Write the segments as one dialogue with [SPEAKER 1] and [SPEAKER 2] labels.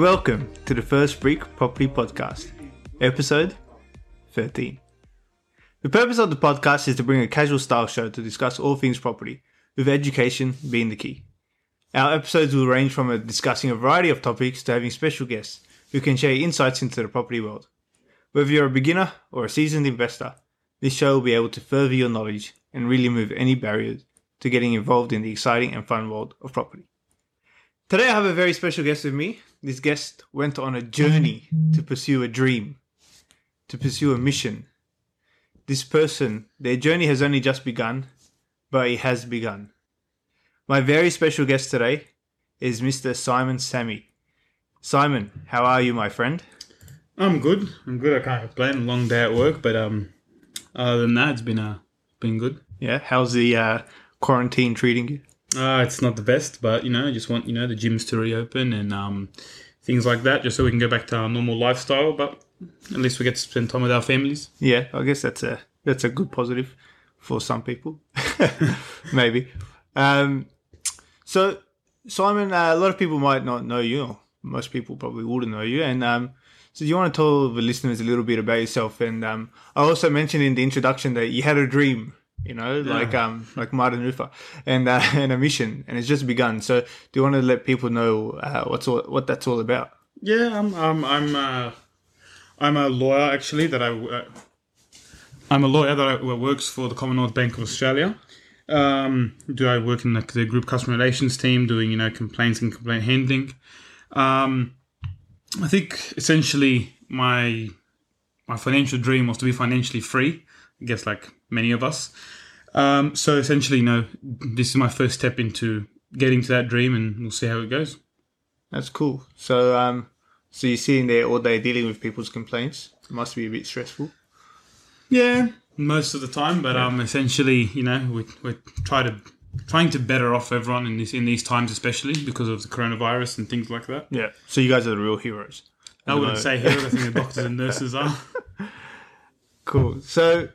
[SPEAKER 1] Welcome to the First Brick Property Podcast, episode 13. The purpose of the podcast is to bring a casual style show to discuss all things property, with education being the key. Our episodes will range from discussing a variety of topics to having special guests who can share insights into the property world. Whether you're a beginner or a seasoned investor, this show will be able to further your knowledge and really remove any barriers to getting involved in the exciting and fun world of property. Today I have a very special guest with me. This guest went on a journey to pursue a dream, to pursue a mission. This person, their journey has only just begun, but it has begun. My very special guest today is Mr. Saimon Sammy. Saimon, how are you, my friend?
[SPEAKER 2] I'm good. I'm good. I can't complain. Long day at work, but um, other than that, it's been uh, been good.
[SPEAKER 1] Yeah, how's the uh, quarantine treating you?
[SPEAKER 2] Uh, it's not the best, but you know, I just want you know the gyms to reopen and um, things like that, just so we can go back to our normal lifestyle. But at least we get to spend time with our families.
[SPEAKER 1] Yeah, I guess that's a that's a good positive for some people, maybe. Um, so Saimon, uh, a lot of people might not know you. Most people probably wouldn't know you, and um, so do you want to tell the listeners a little bit about yourself? And um, I also mentioned in the introduction that you had a dream you know, like um, like Martin Luther, and uh, and a mission, and it's just begun. So, do you want to let people know uh, what's all, what that's all about?
[SPEAKER 2] Yeah, I'm I'm I'm uh, I'm a lawyer actually that I uh, I'm a lawyer that I, works for the Commonwealth Bank of Australia. Um, do I work in like the group customer relations team, doing you know complaints and complaint handling. Um, I think essentially my my financial dream was to be financially free. I guess like many of us. Um, so essentially, you know, this is my first step into getting to that dream, and we'll see how it goes.
[SPEAKER 1] That's cool. So, um, so you're sitting there all day dealing with people's complaints. It must be a bit stressful.
[SPEAKER 2] Yeah, most of the time, but yeah. um, essentially, you know, we we try to trying to better off everyone in this in these times, especially because of the coronavirus and things like that.
[SPEAKER 1] Yeah. So you guys are the real heroes.
[SPEAKER 2] I wouldn't say heroes. I think the doctors and nurses are.
[SPEAKER 1] Cool. So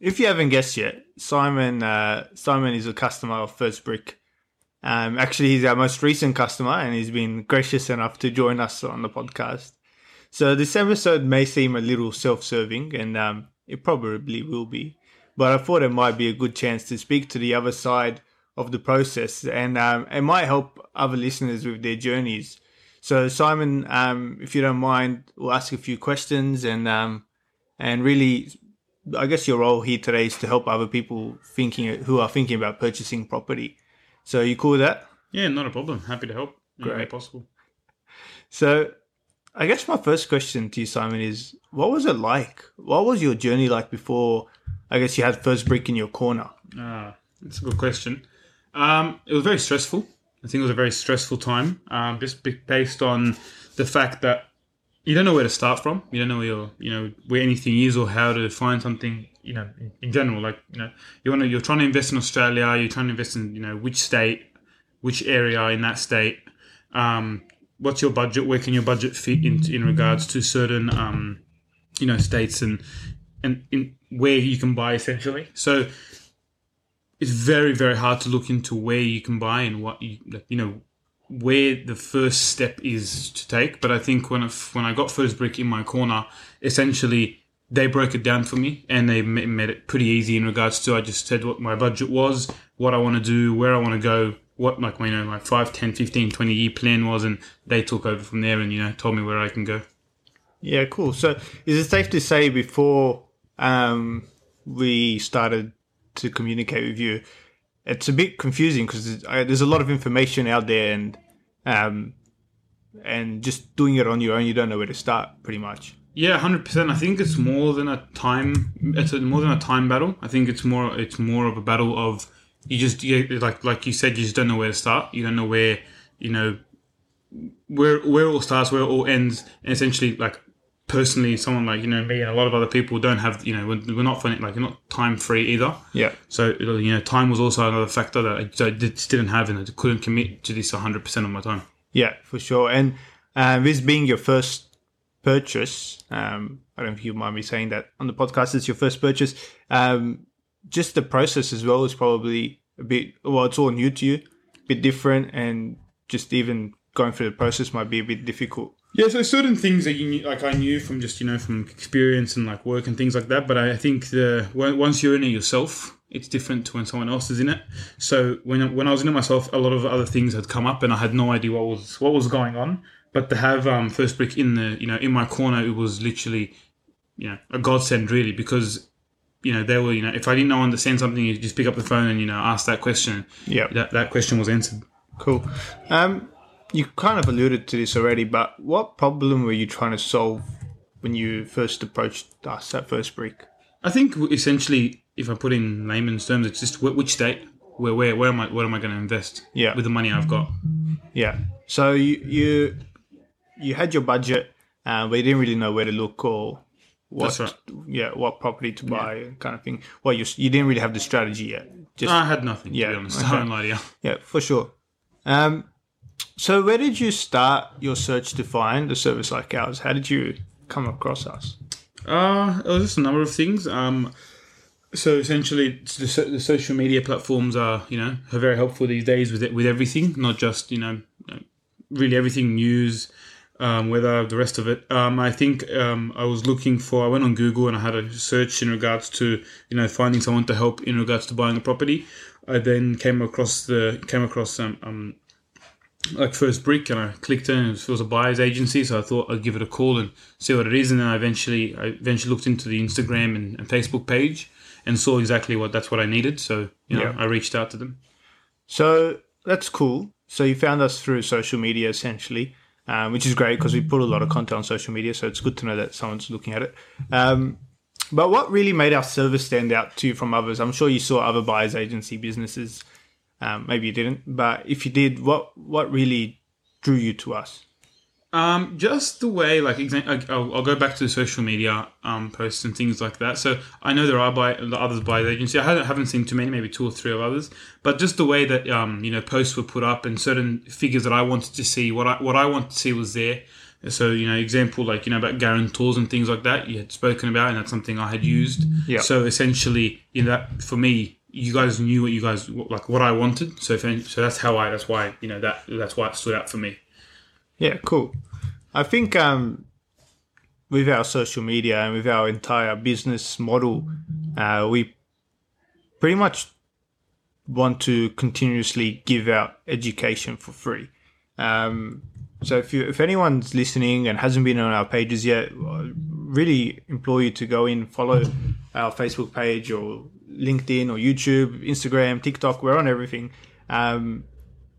[SPEAKER 1] if you haven't guessed yet, Saimon uh, Saimon is a customer of First Brick. Um, actually, he's our most recent customer, and he's been gracious enough to join us on the podcast. So this episode may seem a little self-serving, and um, it probably will be. But I thought it might be a good chance to speak to the other side of the process, and um, it might help other listeners with their journeys. So Simon, um, if you don't mind, we'll ask a few questions and um, and really I guess your role here today is to help other people thinking who are thinking about purchasing property. So you cool with that?
[SPEAKER 2] Yeah, not a problem. Happy to help. Great, possible.
[SPEAKER 1] So, I guess my first question to you, Saimon, is what was it like? What was your journey like before? I guess you had first brick in your corner.
[SPEAKER 2] Ah, that's a good question. Um, it was very stressful. I think it was a very stressful time, um, just based on the fact that you don't know where to start from. You don't know where you know where anything is or how to find something. You know, in, in, general, like you know, you want to you're trying to invest in Australia. You're trying to invest in you know which state, which area in that state. Um, what's your budget? Where can your budget fit in in regards to certain um, you know states and and in where you can buy essentially. So it's very very hard to look into where you can buy and what you you know where the first step is to take. But I think when I, when I got first brick in my corner, essentially they broke it down for me and they made it pretty easy in regards to I just said what my budget was, what I want to do, where I want to go, what like you know my 5, 10, 15, 20 year plan was, and they took over from there and you know told me where I can go.
[SPEAKER 1] Yeah, cool. So is it safe to say before um, we started to communicate with you? It's a bit confusing because there's a lot of information out there and um, and just doing it on your own, you don't know where to start, pretty much.
[SPEAKER 2] Yeah, hundred percent. I think it's more than a time. It's more than a time battle. I think it's more. It's more of a battle of you just you, like like you said. You just don't know where to start. You don't know where you know where where it all starts, where it all ends, and essentially like personally, someone like you know me and a lot of other people don't have you know we're, we're not finding like you're not time free either.
[SPEAKER 1] Yeah.
[SPEAKER 2] So you know, time was also another factor that I, just didn't have and I couldn't commit to this 100 percent of my time.
[SPEAKER 1] Yeah, for sure. And uh, this being your first purchase, um, I don't know if you mind me saying that on the podcast. It's your first purchase. Um, just the process as well is probably a bit well. It's all new to you, a bit different, and just even going through the process might be a bit difficult.
[SPEAKER 2] Yeah, so certain things that you knew, like I knew from just you know from experience and like work and things like that. But I think the once you're in it yourself, it's different to when someone else is in it. So when when I was in it myself, a lot of other things had come up, and I had no idea what was what was going on. But to have um, first brick in the you know in my corner, it was literally you know a godsend really because you know they were you know if I didn't know understand something, you just pick up the phone and you know ask that question.
[SPEAKER 1] Yeah.
[SPEAKER 2] That that question was answered.
[SPEAKER 1] Cool. Um, you kind of alluded to this already, but what problem were you trying to solve when you first approached us at First Brick?
[SPEAKER 2] I think essentially, if I put in layman's terms, it's just which state, where, where, where am I, what am I going to invest
[SPEAKER 1] Yeah.
[SPEAKER 2] with the money I've got?
[SPEAKER 1] Yeah. So you you you had your budget, uh, but you didn't really know where to look or what
[SPEAKER 2] right.
[SPEAKER 1] yeah what property to buy kind of thing. Well, you you didn't really have the strategy yet. Just
[SPEAKER 2] I had nothing,
[SPEAKER 1] Yeah,
[SPEAKER 2] to be honest.
[SPEAKER 1] okay.
[SPEAKER 2] I don't lie to you.
[SPEAKER 1] yeah, for sure. Um, so where did you start your search to find a service like ours? How did you come across us?
[SPEAKER 2] Uh, it was just a number of things. Um, so essentially, the, the social media platforms are, you know, are very helpful these days with it, with everything, not just, you know, really everything news, um, whether the rest of it. Um, I think um, I was looking for. I went on Google and I had a search in regards to you know finding someone to help in regards to buying a property. I then came across the came across um, um like first brick and I clicked in and it was a buyer's agency so I thought I'd give it a call and see what it is and then I eventually I eventually looked into the Instagram and, and Facebook page and saw exactly what that's what I needed so you know
[SPEAKER 1] Yeah.
[SPEAKER 2] I reached out to them
[SPEAKER 1] So that's cool. So you found us through social media essentially, um, which is great because we put a lot of content on social media. So it's good to know that someone's looking at it. Um, but what really made our service stand out to you from others? I'm sure you saw other buyers agency businesses. Um, maybe you didn't, but if you did, what what really drew you to us?
[SPEAKER 2] Um, just the way, like, exa- I'll, I'll go back to the social media um, posts and things like that. So I know there are by the others by the agency. I haven't, haven't seen too many, maybe two or three of others. But just the way that um, you know posts were put up and certain figures that I wanted to see, what I what I wanted to see was there. So you know, example like you know about guarantors and things like that you had spoken about, and that's something I had used.
[SPEAKER 1] Yeah.
[SPEAKER 2] So essentially, you know, that for me, you guys knew what you guys like what I wanted. So any, so that's how I that's why you know that that's why it stood out for me.
[SPEAKER 1] Yeah, cool. I think um, with our social media and with our entire business model, uh, we pretty much want to continuously give out education for free. Um, so if you if anyone's listening and hasn't been on our pages yet, I really implore you to go in, follow our Facebook page or LinkedIn or YouTube, Instagram, TikTok. We're on everything. Um,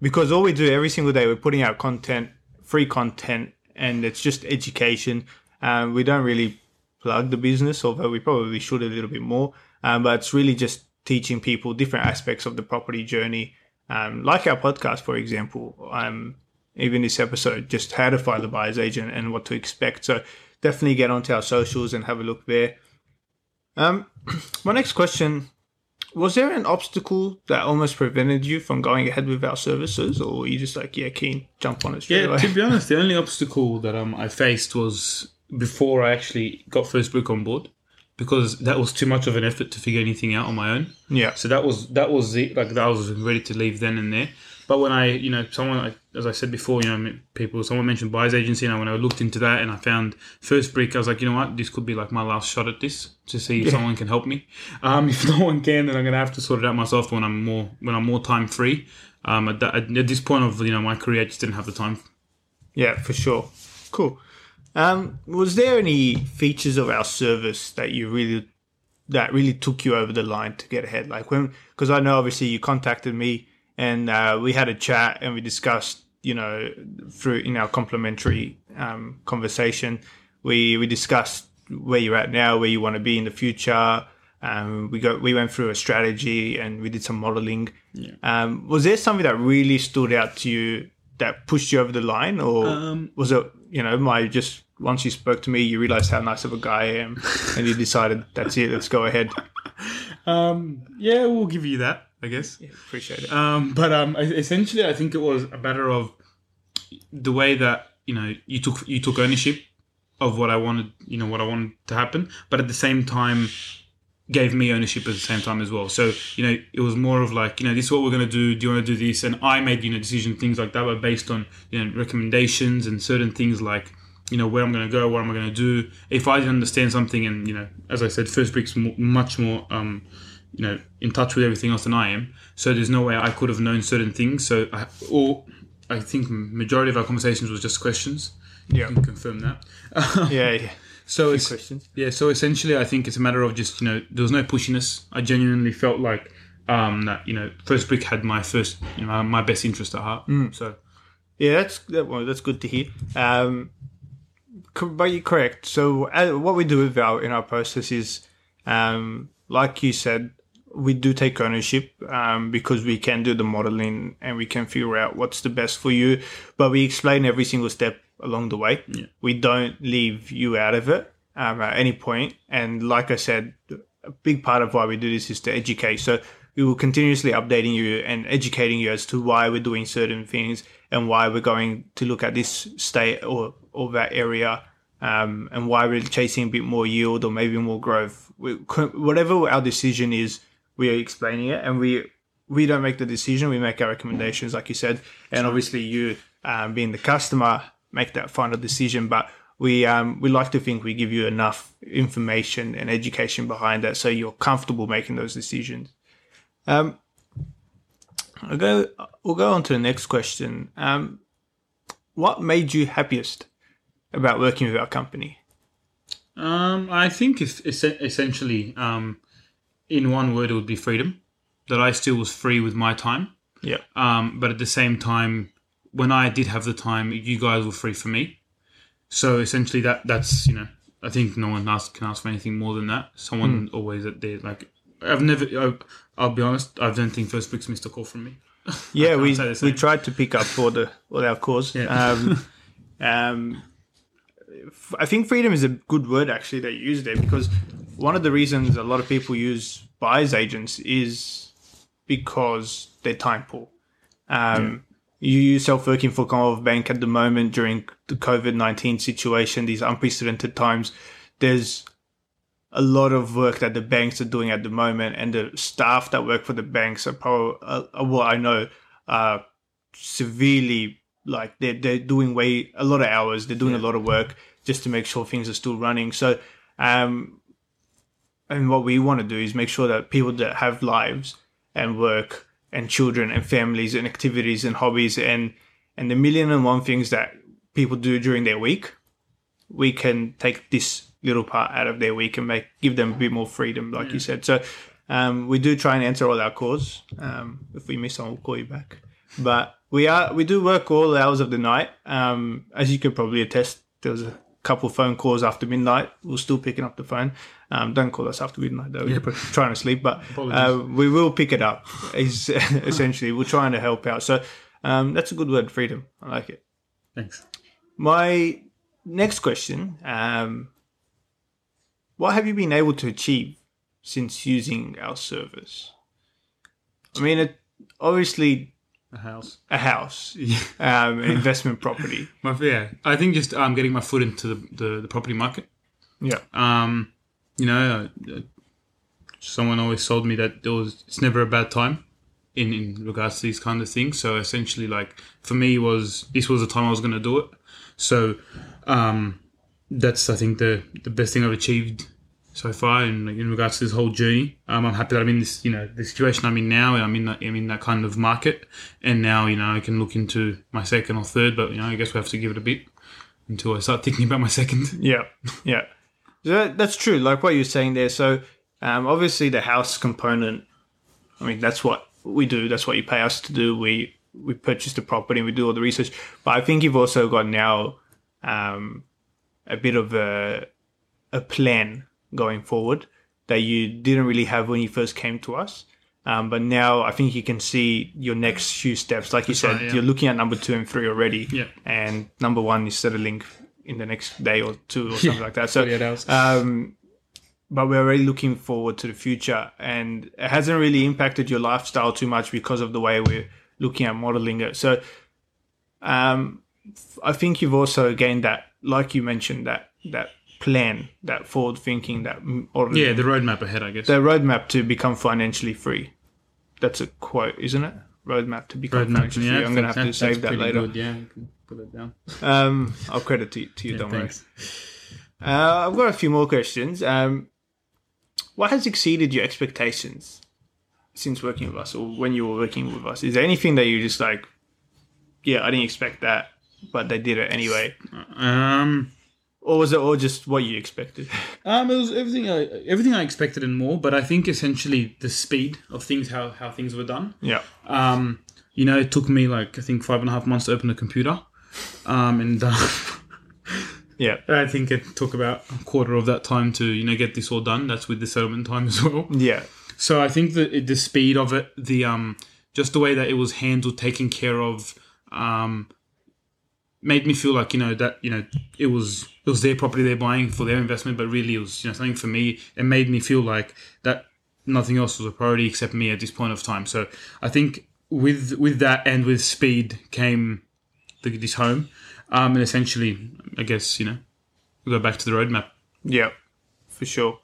[SPEAKER 1] because all we do every single day, we're putting out content, free content, and it's just education. Um, we don't really plug the business, although we probably should a little bit more. Um, but it's really just teaching people different aspects of the property journey, um, like our podcast, for example. Um, even this episode, just how to find the buyer's agent and what to expect. So definitely get onto our socials and have a look there. Um, my next question was there an obstacle that almost prevented you from going ahead with our services, or were you just like, yeah, keen, jump on it straight
[SPEAKER 2] Yeah,
[SPEAKER 1] away?
[SPEAKER 2] to be honest, the only obstacle that um, I faced was before I actually got First Brick on board, because that was too much of an effort to figure anything out on my own.
[SPEAKER 1] yeah,
[SPEAKER 2] So that was that was it. Like that I was ready to leave then and there. But when I, you know, someone, as I said before, you know, people, someone mentioned buyers agency, and when I looked into that and I found First Brick, I was like, you know what, this could be like my last shot at this to see if someone can help me. Um, if no one can, then I'm gonna have to sort it out myself when I'm more when I'm more time free. Um, at, that, at this point of you know my career, I just didn't have the time.
[SPEAKER 1] yeah, for sure. Cool. Um, was there any features of our service that you really that really took you over the line to get ahead? Like when, because I know obviously you contacted me and uh, we had a chat and we discussed, you know, through in our complimentary um, conversation, we we discussed where you're at now, where you want to be in the future. Um, we go, we went through a strategy and we did some modeling. Um, was there something that really stood out to you that pushed you over the line, or
[SPEAKER 2] Um,
[SPEAKER 1] was it, you know, my just once you spoke to me, you realized how nice of a guy I am, and you decided that's it, let's go ahead.
[SPEAKER 2] Um, yeah, we'll give you that, I guess.
[SPEAKER 1] Yeah, appreciate it.
[SPEAKER 2] Um, but um, essentially, I think it was a matter of the way that you know you took you took ownership of what I wanted, you know, what I wanted to happen. But at the same time, gave me ownership at the same time as well. So you know, it was more of like you know, this is what we're going to do. Do you want to do this? And I made you know decision things like that, were based on you know recommendations and certain things like you know where I'm going to go, what am I going to do. If I didn't understand something, and you know, as I said, First Brick's much more um, you know in touch with everything else than I am. So there's no way I could have known certain things. So I, or I think majority of our conversations was just questions.
[SPEAKER 1] Yeah.
[SPEAKER 2] You can confirm that.
[SPEAKER 1] Yeah, yeah.
[SPEAKER 2] So it's
[SPEAKER 1] Questions?
[SPEAKER 2] yeah, so essentially, I think it's a matter of just you know there was no pushiness. I genuinely felt like um, that you know First Brick had my first you know my best interest at heart. So
[SPEAKER 1] Yeah, that's that, well, that's good to hear. Um, but you're correct. So uh, what we do with our in our process is, um, like you said, we do take ownership um, because we can do the modeling and we can figure out what's the best for you. But we explain every single step along the way.
[SPEAKER 2] Yeah.
[SPEAKER 1] We don't leave you out of it um, at any point. And like I said, a big part of why we do this is to educate. So we will continuously updating you and educating you as to why we're doing certain things and why we're going to look at this state or, or that area um, and why we're chasing a bit more yield or maybe more growth. We, whatever our decision is, we are explaining it and we we don't make the decision. We make our recommendations, like you said, and obviously you um, being the customer make that final decision. But we um, we like to think we give you enough information and education behind that, so you're comfortable making those decisions. Um, I'll go. We'll go on to the next question. Um, what made you happiest about working with our company?
[SPEAKER 2] um, I think it's, it's essentially um, in one word it would be freedom. That I still was free with my time.
[SPEAKER 1] Yeah,
[SPEAKER 2] Um, but at the same time, when I did have the time, you guys were free for me. So essentially, that that's you know, I think no one ask, can ask for anything more than that. Someone always at there like I've never. I, I'll be honest. I don't think First Bricks missed a call from me.
[SPEAKER 1] yeah. We we tried to pick up for the all our cause.
[SPEAKER 2] Yeah.
[SPEAKER 1] Um, um, f- I think freedom is a good word actually that you use there because one of the reasons a lot of people use buyers agents is because they're time poor. Um, You yourself working for Commonwealth Bank at the moment during the COVID nineteen situation, these unprecedented times. There's a lot of work that the banks are doing at the moment, and the staff that work for the banks are probably, uh, uh, what I know, are severely like they're they're doing way a lot of hours. They're doing a lot of work just to make sure things are still running. So, um, and what we want to do is make sure that people that have lives and work and children and families and activities and hobbies and and the million and one things that people do during their week, we can take this little part out of their week and make give them a bit more freedom, like you said. So um, we do try and answer all our calls. Um, if we miss one, we'll call you back. But we are we do work all hours of the night. Um, as you could probably attest, there was a couple phone calls after midnight. We're still picking up the phone. Um, don't call us after midnight though. We're trying to sleep, but uh, we will pick it up. Is essentially we're trying to help out. So um, that's a good word, freedom. I like it.
[SPEAKER 2] Thanks.
[SPEAKER 1] My next question: um, What have you been able to achieve since using our service? I mean, it, obviously,
[SPEAKER 2] A house.
[SPEAKER 1] a house, um, an investment property.
[SPEAKER 2] My yeah. I think just um, getting my foot into the, the, the property market.
[SPEAKER 1] Yeah,
[SPEAKER 2] Um, you know, uh, someone always told me that there was it's never a bad time in in regards to these kind of things. So essentially, like for me, was this was the time I was going to do it. So um, that's I think the the best thing I've achieved so far in in regards to this whole journey. Um, I'm happy that I'm in this you know the situation I'm in now. and I'm in that I'm in that kind of market, and now you know I can look into my second or third. But you know I guess we have to give it a bit until I start thinking about my second.
[SPEAKER 1] yeah, yeah. That, that's true. Like what you're saying there. So um, obviously, the house component. I mean, that's what we do. That's what you pay us to do. We we purchase the property and we do all the research. But I think you've also got now um, a bit of a a plan going forward that you didn't really have when you first came to us. Um, but now I think you can see your next few steps. Like you said,
[SPEAKER 2] right, yeah.
[SPEAKER 1] you're looking at number two and three already.
[SPEAKER 2] Yeah.
[SPEAKER 1] And number one is settling in the next day or two or something like that. So, um, but we're already looking forward to the future, and it hasn't really impacted your lifestyle too much because of the way we're looking at modeling it. So, um, I think you've also gained that, like you mentioned, that that plan, that forward thinking, that or
[SPEAKER 2] Yeah, the roadmap ahead, I guess.
[SPEAKER 1] the roadmap to become financially free. That's a quote, isn't it? Roadmap to become
[SPEAKER 2] roadmap.
[SPEAKER 1] financially
[SPEAKER 2] Yeah,
[SPEAKER 1] free. I'm gonna have to save that later.
[SPEAKER 2] good, Yeah, put it down.
[SPEAKER 1] Um, I'll credit to, to you,
[SPEAKER 2] Yeah,
[SPEAKER 1] don't worry. Uh, I've got a few more questions. Um, what has exceeded your expectations since working with us, or when you were working with us? Is there anything that you just like? Yeah, I didn't expect that, but they did it anyway.
[SPEAKER 2] Um,
[SPEAKER 1] Or was it all just what you expected?
[SPEAKER 2] um, it was everything I everything I expected and more. But I think essentially the speed of things, how how things were done.
[SPEAKER 1] yeah.
[SPEAKER 2] Um, you know, it took me like I think five and a half months to open a computer. Um, and uh,
[SPEAKER 1] Yeah.
[SPEAKER 2] I think it took about a quarter of that time to you know get this all done. That's with the settlement time as well.
[SPEAKER 1] Yeah.
[SPEAKER 2] So I think that the speed of it, the um, just the way that it was handled, taken care of, um, made me feel like you know that you know it was it was their property they're buying for their investment, but really it was you know something for me. It made me feel like that nothing else was a priority except me at this point of time. So I think with with that and with speed came the, this home, um, and essentially I guess you know we go back to the roadmap.
[SPEAKER 1] Yeah. For sure.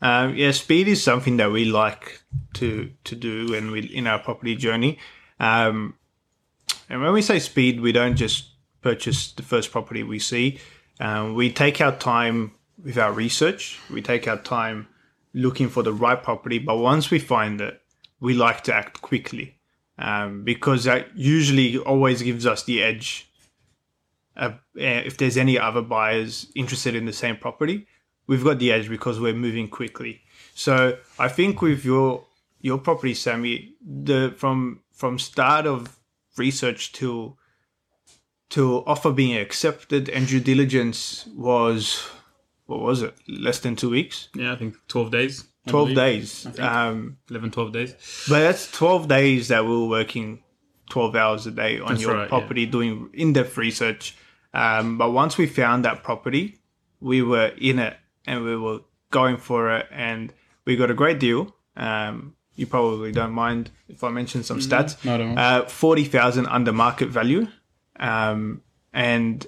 [SPEAKER 1] Um, yeah, speed is something that we like to to do when we in our property journey. Um, and when we say speed, we don't just purchase the first property we see. Um, we take our time with our research. We take our time looking for the right property. But once we find it, we like to act quickly um, because that usually always gives us the edge. Uh, if there's any other buyers interested in the same property, we've got the edge because we're moving quickly. So I think with your your property, Sammy, the from from start of research till till offer being accepted and due diligence was what was it? Less than two weeks,
[SPEAKER 2] Yeah, I think twelve days.
[SPEAKER 1] Twelve days.
[SPEAKER 2] think.
[SPEAKER 1] Um,
[SPEAKER 2] 11, 12 days.
[SPEAKER 1] but that's twelve days that we were working twelve hours a day on
[SPEAKER 2] That's
[SPEAKER 1] your
[SPEAKER 2] right,
[SPEAKER 1] property, doing in depth research. Um, but once we found that property, we were in it and we were going for it, and we got a great deal. Um, you probably don't mind if I mention some stats.
[SPEAKER 2] No.
[SPEAKER 1] Uh, forty thousand under market value, um, and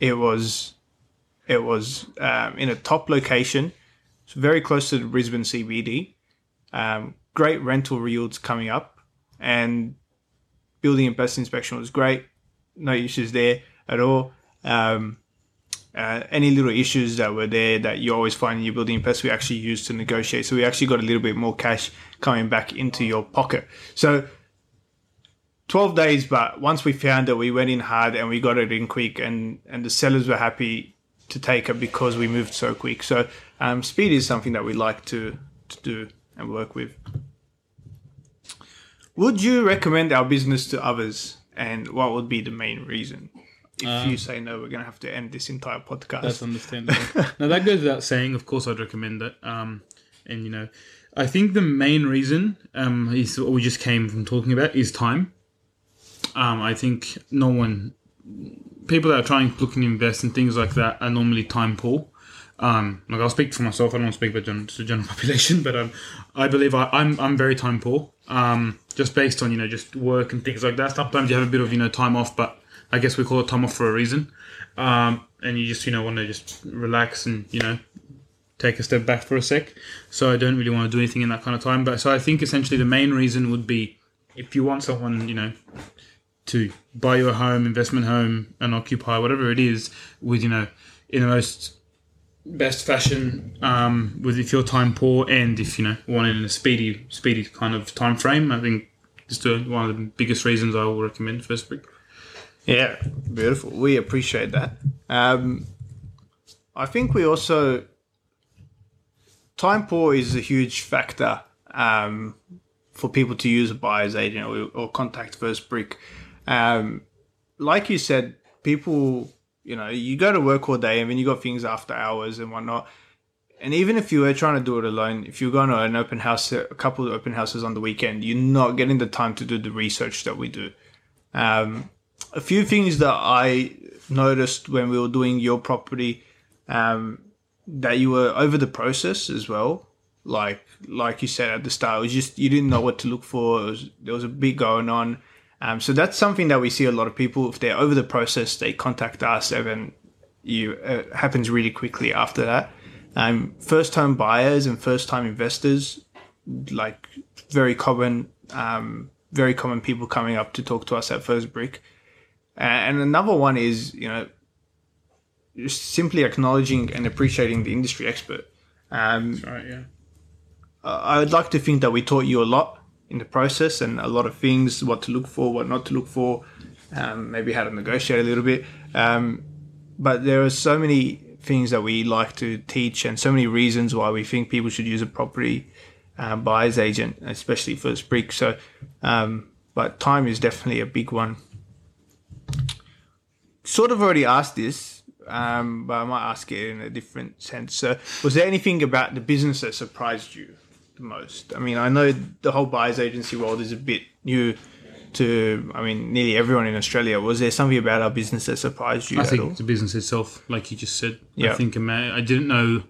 [SPEAKER 1] it was it was um, in a top location, it's very close to the Brisbane CBD. Um, great rental yields coming up, and building and pest inspection was great. No issues there at all. Um, uh, any little issues that were there that you always find in your building and pest, we actually used to negotiate. So we actually got a little bit more cash coming back into your pocket. So 12 days, but once we found it, we went in hard and we got it in quick, and, and the sellers were happy to take it because we moved so quick. So um, speed is something that we like to, to do and work with. Would you recommend our business to others, and what would be the main reason? If you say no, we're going to have to end this entire podcast.
[SPEAKER 2] That's understandable. now that goes without saying. Of course, I'd recommend it. Um, and you know, I think the main reason um, is what we just came from talking about is time. Um, I think no one, people that are trying looking to invest in things like that are normally time poor. Um, like I'll speak for myself. I don't want to speak about gen- the general population, but um, I believe I, I'm I'm very time poor. Um, just based on you know just work and things like that. Sometimes you have a bit of you know time off, but I guess we call it time off for a reason. Um, and you just you know want to just relax and you know take a step back for a sec. So I don't really want to do anything in that kind of time. But so I think essentially the main reason would be if you want someone you know to buy your home, investment home, and occupy whatever it is with you know in the most best fashion um, with if you're time poor and if you know want it in a speedy speedy kind of time frame. I think just one of the biggest reasons I will recommend First Brick.
[SPEAKER 1] Yeah, beautiful. We appreciate that. Um, I think we also time poor is a huge factor um, for people to use a buyer's agent or, or contact First Brick. Um, like you said, people, you know, you go to work all day and then you got things after hours and whatnot. And even if you were trying to do it alone, if you're going to an open house, a couple of open houses on the weekend, you're not getting the time to do the research that we do. Um, a few things that I noticed when we were doing your property, um, that you were over the process as well. Like like you said at the start, it was just you didn't know what to look for. Was, there was a bit going on. Um, so that's something that we see a lot of people if they're over the process, they contact us and then you uh, happens really quickly after that. Um, first time buyers and first time investors, like very common, um, very common people coming up to talk to us at First Brick. And another one is, you know, just simply acknowledging and appreciating the industry expert. Um,
[SPEAKER 2] right, yeah.
[SPEAKER 1] I would like to think that we taught you a lot in the process and a lot of things, what to look for, what not to look for, um, maybe how to negotiate a little bit. Um, but there are so many things that we like to teach and so many reasons why we think people should use a property uh, buyer's agent, especially first brick. So, um, but time is definitely a big one. Sort of already asked this, um, but I might ask it in a different sense. So, was there anything about the business that surprised you the most? I mean, I know the whole buyer's agency world is a bit new to, I mean, nearly everyone in Australia. Was there something about our business that surprised you
[SPEAKER 2] I think
[SPEAKER 1] all?
[SPEAKER 2] the business itself, like you just said.
[SPEAKER 1] Yeah.
[SPEAKER 2] I think I didn't know.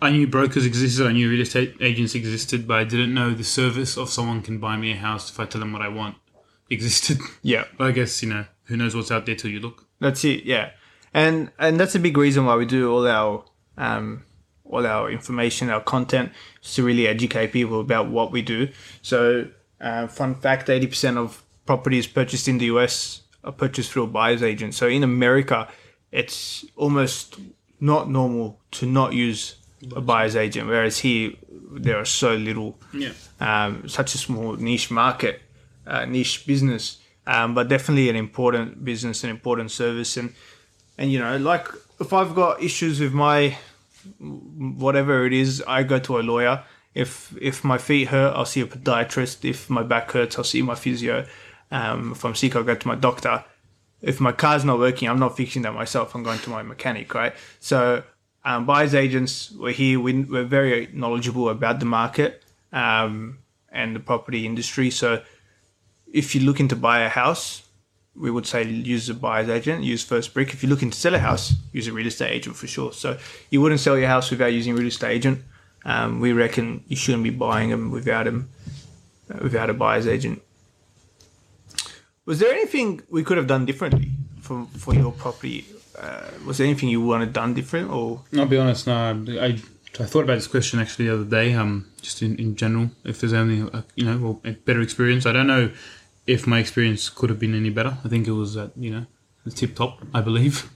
[SPEAKER 2] I knew brokers existed. I knew real estate agents existed, but I didn't know the service of someone can buy me a house if I tell them what I want existed.
[SPEAKER 1] Yeah.
[SPEAKER 2] but I guess you know who knows what's out there till you look.
[SPEAKER 1] That's it, yeah, and and that's a big reason why we do all our um, all our information, our content, is to really educate people about what we do. So, uh, fun fact: eighty percent of properties purchased in the US are purchased through a buyer's agent. So in America, it's almost not normal to not use a buyer's agent, whereas here there are so little
[SPEAKER 2] Yeah.
[SPEAKER 1] um, such a small niche market, uh, niche business, um, but definitely an important business, an important service, and and you know, like if I've got issues with my whatever it is, I go to a lawyer. If if my feet hurt, I'll see a podiatrist. If my back hurts, I'll see my physio. Um, if I'm sick, I'll go to my doctor. If my car's not working, I'm not fixing that myself. I'm going to my mechanic, right? So, um, buyers agents, we're here. We, we're very knowledgeable about the market um, and the property industry. So, if you're looking to buy a house, we would say use a buyer's agent, use First Brick. If you're looking to sell a house, use a real estate agent for sure. So you wouldn't sell your house without using a real estate agent. Um, we reckon you shouldn't be buying them without them, uh, without a buyer's agent. Was there anything we could have done differently for for your property? Uh, was there anything you wanted done different, or
[SPEAKER 2] I'll be honest. No, I, I thought about this question actually the other day. Um, just in, in general, if there's only a, you know a better experience. I don't know if my experience could have been any better. I think it was at you know the tip top. I believe.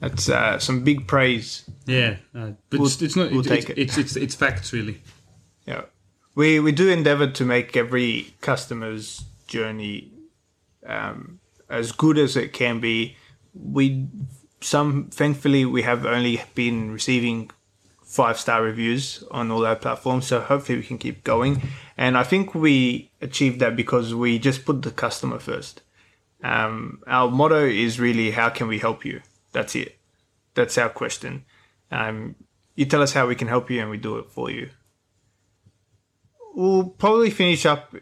[SPEAKER 1] that's uh, some big praise?
[SPEAKER 2] Yeah, uh, but
[SPEAKER 1] We'll-
[SPEAKER 2] it's, it's not.
[SPEAKER 1] we'll
[SPEAKER 2] it's,
[SPEAKER 1] take
[SPEAKER 2] it's,
[SPEAKER 1] it.
[SPEAKER 2] It's, it's it's facts really.
[SPEAKER 1] Yeah, we we do endeavour to make every customer's journey um, as good as it can be. We some thankfully we have only been receiving five star reviews on all our platforms, so hopefully we can keep going. And I think we achieved that because we just put the customer first. Um, our motto is really how can we help you? That's it. That's our question. Um, you tell us how we can help you, and we do it for you we'll probably finish up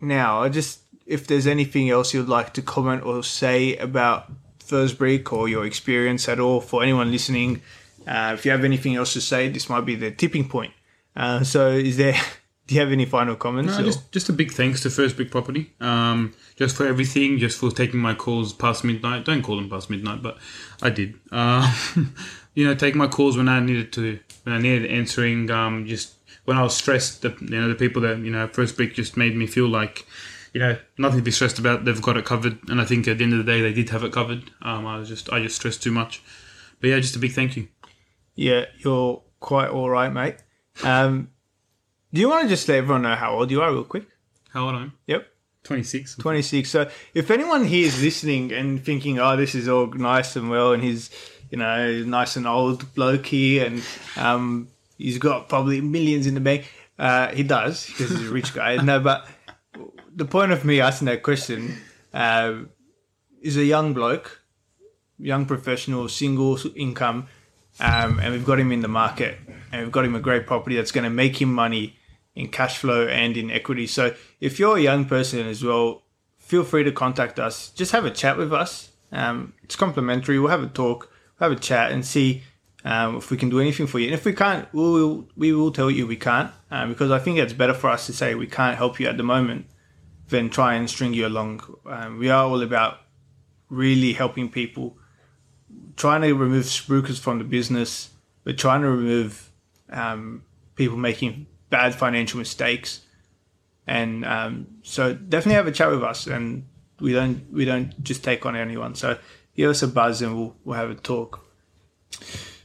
[SPEAKER 1] now. I just if there's anything else you'd like to comment or say about First Brick or your experience at all for anyone listening, uh, if you have anything else to say, this might be the tipping point. Uh, so, is there? Do you have any final comments?
[SPEAKER 2] No, just just a big thanks to First Brick Property. Um, just for everything, just for taking my calls past midnight. Don't call them past midnight, but I did. Uh, you know, take my calls when I needed to, when I needed answering. Um, just when I was stressed, the, you know, the people that you know First Brick just made me feel like, you know, nothing to be stressed about. They've got it covered, and I think at the end of the day, they did have it covered. Um, I was just I just stressed too much, but yeah, just a big thank you.
[SPEAKER 1] Yeah, you're quite all right, mate. Um, do you want to just let everyone know how old you are, real quick?
[SPEAKER 2] How old I am
[SPEAKER 1] Yep.
[SPEAKER 2] Twenty six.
[SPEAKER 1] 26. So if anyone here is listening and thinking, oh, this is all nice and well, and he's, you know, nice and old bloke here, and um, he's got probably millions in the bank. Uh, he does because he's a rich guy. no, but the point of me asking that question uh, is a young bloke, young professional, single income, um, and we've got him in the market, and we've got him a great property that's going to make him money in cash flow and in equity. So if you're a young person as well, feel free to contact us. Just have a chat with us. Um, it's complimentary. We'll have a talk, we'll have a chat, and see um, if we can do anything for you. And if we can't, we will we will tell you we can't, um, because I think it's better for us to say we can't help you at the moment than try and string you along. Um, we are all about really helping people trying to remove spruikers from the business. We're trying to remove um, people making bad financial mistakes, and um, so definitely have a chat with us. And we don't we don't just take on anyone. So give us a buzz and we'll we'll have a talk.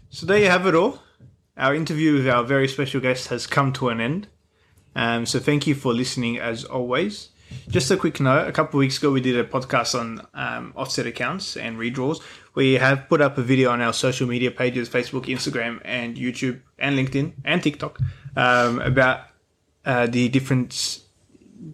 [SPEAKER 1] So there you have it all. Our interview with our very special guest has come to an end. Um, so thank you for listening as always. Just a quick note: a couple weeks ago, we did a podcast on um, offset accounts and redraws. We have put up a video on our social media pages: Facebook, Instagram, and YouTube, and LinkedIn, and TikTok, um, about uh, the difference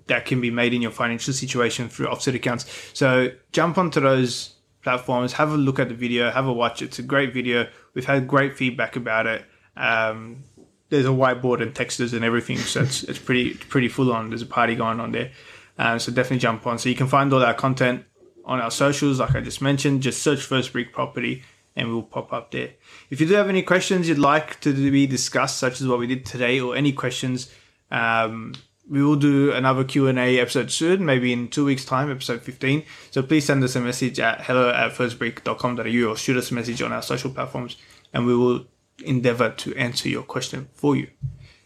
[SPEAKER 1] that can be made in your financial situation through offset accounts. So jump onto those platforms, have a look at the video, have a watch. It's a great video. We've had great feedback about it. Um, there's a whiteboard and texters and everything, so it's it's pretty pretty full on. There's a party going on there, um, so definitely jump on. So you can find all our content on our socials, like I just mentioned. Just search First Brick Property, and we'll pop up there. If you do have any questions you'd like to be discussed, such as what we did today, or any questions, um, we will do another Q&A episode soon, maybe in two weeks' time, episode 15. So please send us a message at hello at firstbrick.com.au or shoot us a message on our social platforms, and we will endeavor to answer your question for you.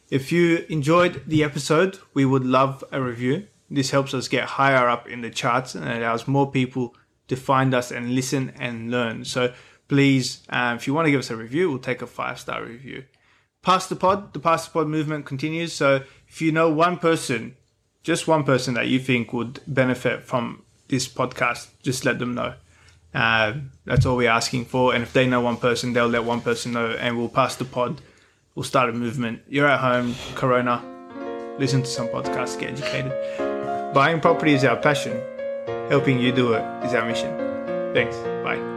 [SPEAKER 1] If you enjoyed the episode, we would love a review. This helps us get higher up in the charts and allows more people to find us and listen and learn. So please, um, if you want to give us a review, we'll take a five star review. Pass the pod, the Pass the pod movement continues. So if you know one person, just one person that you think would benefit from this podcast, just let them know. Uh, that's all we're asking for. And if they know one person, they'll let one person know, and we'll pass the pod. We'll start a movement. You're at home, Corona. Listen to some podcasts, get educated. Buying property is our passion. Helping you do it is our mission. Thanks. Bye.